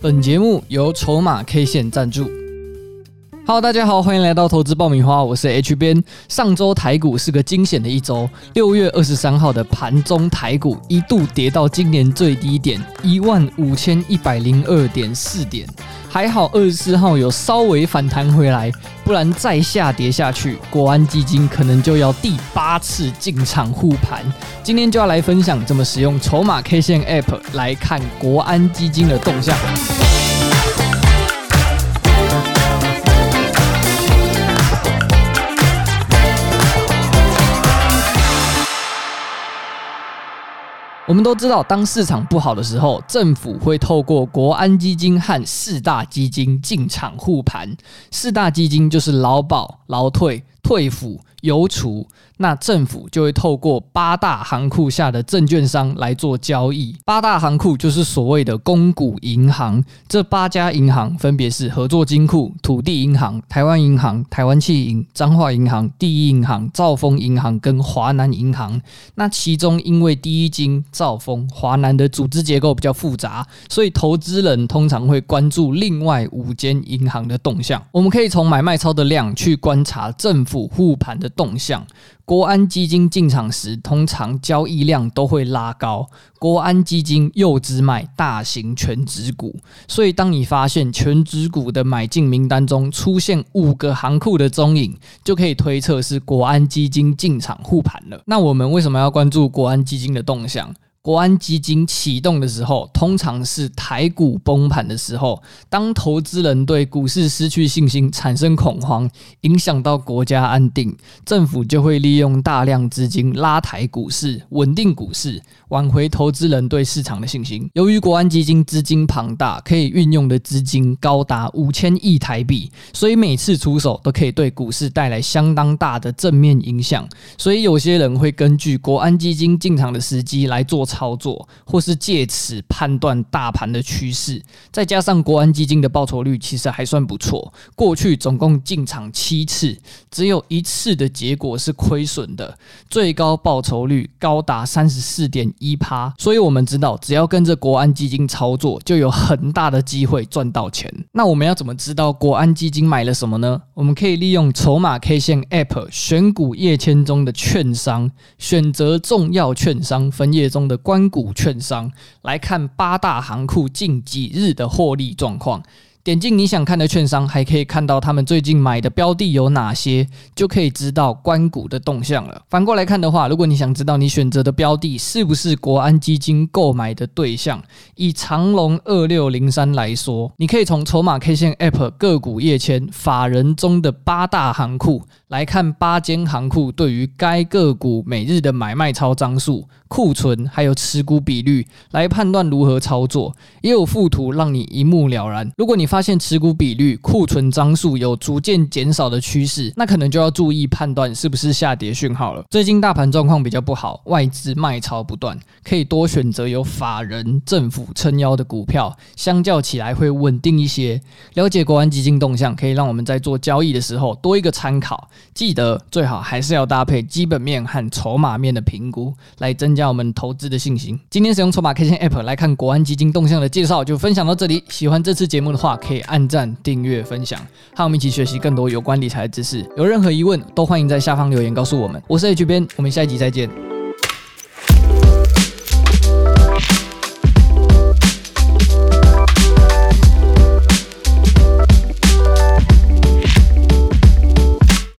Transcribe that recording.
本节目由筹码 K 线赞助。Hello，大家好，欢迎来到投资爆米花，我是 H 编。上周台股是个惊险的一周，六月二十三号的盘中台股一度跌到今年最低点一万五千一百零二点四点。还好二十四号有稍微反弹回来，不然再下跌下去，国安基金可能就要第八次进场护盘。今天就要来分享怎么使用筹码 K 线 App 来看国安基金的动向。我们都知道，当市场不好的时候，政府会透过国安基金和四大基金进场护盘。四大基金就是劳保、劳退、退府。邮储，那政府就会透过八大行库下的证券商来做交易。八大行库就是所谓的公股银行，这八家银行分别是合作金库、土地银行、台湾银行、台湾气银、彰化银行、第一银行、兆丰银行跟华南银行。那其中因为第一金、兆丰、华南的组织结构比较复杂，所以投资人通常会关注另外五间银行的动向。我们可以从买卖超的量去观察政府府护盘的动向，国安基金进场时，通常交易量都会拉高。国安基金又只买大型全值股，所以当你发现全值股的买进名单中出现五个行库的踪影，就可以推测是国安基金进场护盘了。那我们为什么要关注国安基金的动向？国安基金启动的时候，通常是台股崩盘的时候。当投资人对股市失去信心，产生恐慌，影响到国家安定，政府就会利用大量资金拉抬股市，稳定股市，挽回投资人对市场的信心。由于国安基金资金庞大，可以运用的资金高达五千亿台币，所以每次出手都可以对股市带来相当大的正面影响。所以有些人会根据国安基金进场的时机来做操作，或是借此判断大盘的趋势，再加上国安基金的报酬率其实还算不错。过去总共进场七次，只有一次的结果是亏损的，最高报酬率高达三十四点一趴。所以我们知道，只要跟着国安基金操作，就有很大的机会赚到钱。那我们要怎么知道国安基金买了什么呢？我们可以利用筹码 K 线 App 选股页签中的券商，选择重要券商分页中的。关谷券商来看八大行库近几日的获利状况。点进你想看的券商，还可以看到他们最近买的标的有哪些，就可以知道关股的动向了。反过来看的话，如果你想知道你选择的标的是不是国安基金购买的对象，以长龙二六零三来说，你可以从筹码 K 线 App 个股页签法人中的八大行库来看八间行库对于该个股每日的买卖超张数、库存还有持股比率来判断如何操作，也有附图让你一目了然。如果你发发现持股比率、库存张数有逐渐减少的趋势，那可能就要注意判断是不是下跌讯号了。最近大盘状况比较不好，外资卖超不断，可以多选择有法人、政府撑腰的股票，相较起来会稳定一些。了解国安基金动向，可以让我们在做交易的时候多一个参考。记得最好还是要搭配基本面和筹码面的评估，来增加我们投资的信心。今天使用筹码 K 线 App 来看国安基金动向的介绍就分享到这里。喜欢这次节目的话，可以按赞、订阅、分享，和我们一起学习更多有关理财的知识。有任何疑问，都欢迎在下方留言告诉我们。我是 H 编，我们下一集再见。